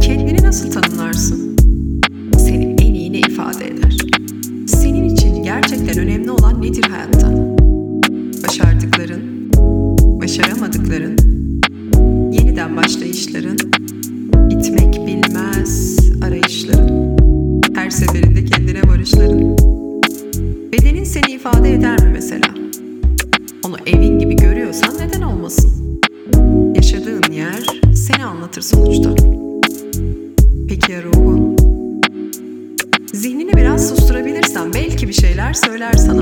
Kendini nasıl tanımlarsın? Seni en iyi ne ifade eder? Senin için gerçekten önemli olan nedir hayatta? Başardıkların, başaramadıkların, yeniden başlayışların, gitmek bilmez arayışların, her seferinde kendine varışların. Bedenin seni ifade eder mi mesela? Onu evin gibi görüyorsan neden olmasın? Yaşadığın yer seni anlatır sonuçta. Peki ya ruhun? Zihnini biraz susturabilirsen belki bir şeyler söyler sana.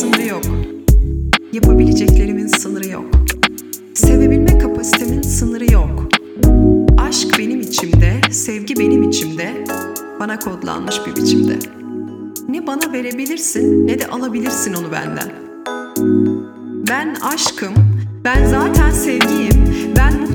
Sınırı yok. Yapabileceklerimin sınırı yok. Sevebilme kapasitemin sınırı yok. Aşk benim içimde, sevgi benim içimde, bana kodlanmış bir biçimde. Ne bana verebilirsin ne de alabilirsin onu benden. Ben aşkım, ben zaten sevgiyim, ben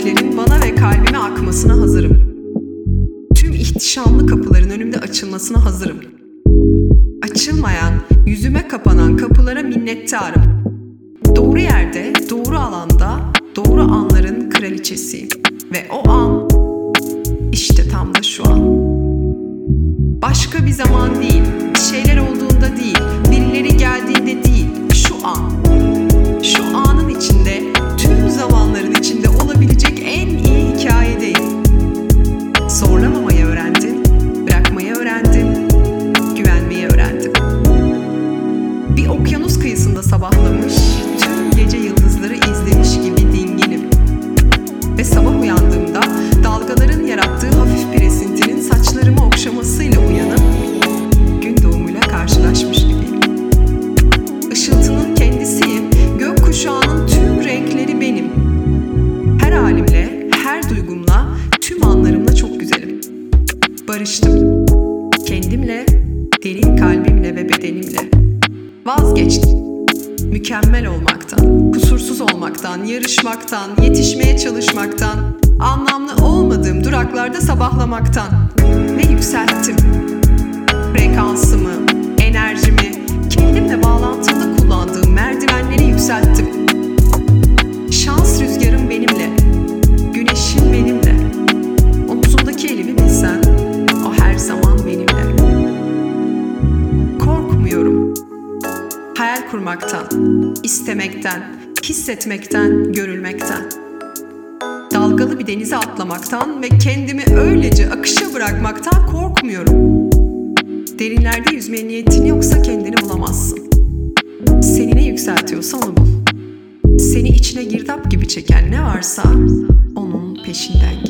güzelliklerin bana ve kalbime akmasına hazırım. Tüm ihtişamlı kapıların önümde açılmasına hazırım. Açılmayan, yüzüme kapanan kapılara minnettarım. Doğru yerde, doğru alanda, doğru anların kraliçesiyim. Ve o an, işte tam da şu an. Başka bir zaman değil, bir şeyler olduğunda değil, kalbimle ve bedenimle. Vazgeçtim. Mükemmel olmaktan, kusursuz olmaktan, yarışmaktan, yetişmeye çalışmaktan, anlamlı olmadığım duraklarda sabahlamaktan ve yükselttim. Frekansımı, Hayal kurmaktan, istemekten, hissetmekten, görülmekten. Dalgalı bir denize atlamaktan ve kendimi öylece akışa bırakmaktan korkmuyorum. Derinlerde yüzmeye niyetin yoksa kendini bulamazsın. Seni ne yükseltiyorsa onu bul. Seni içine girdap gibi çeken ne varsa onun peşinden git.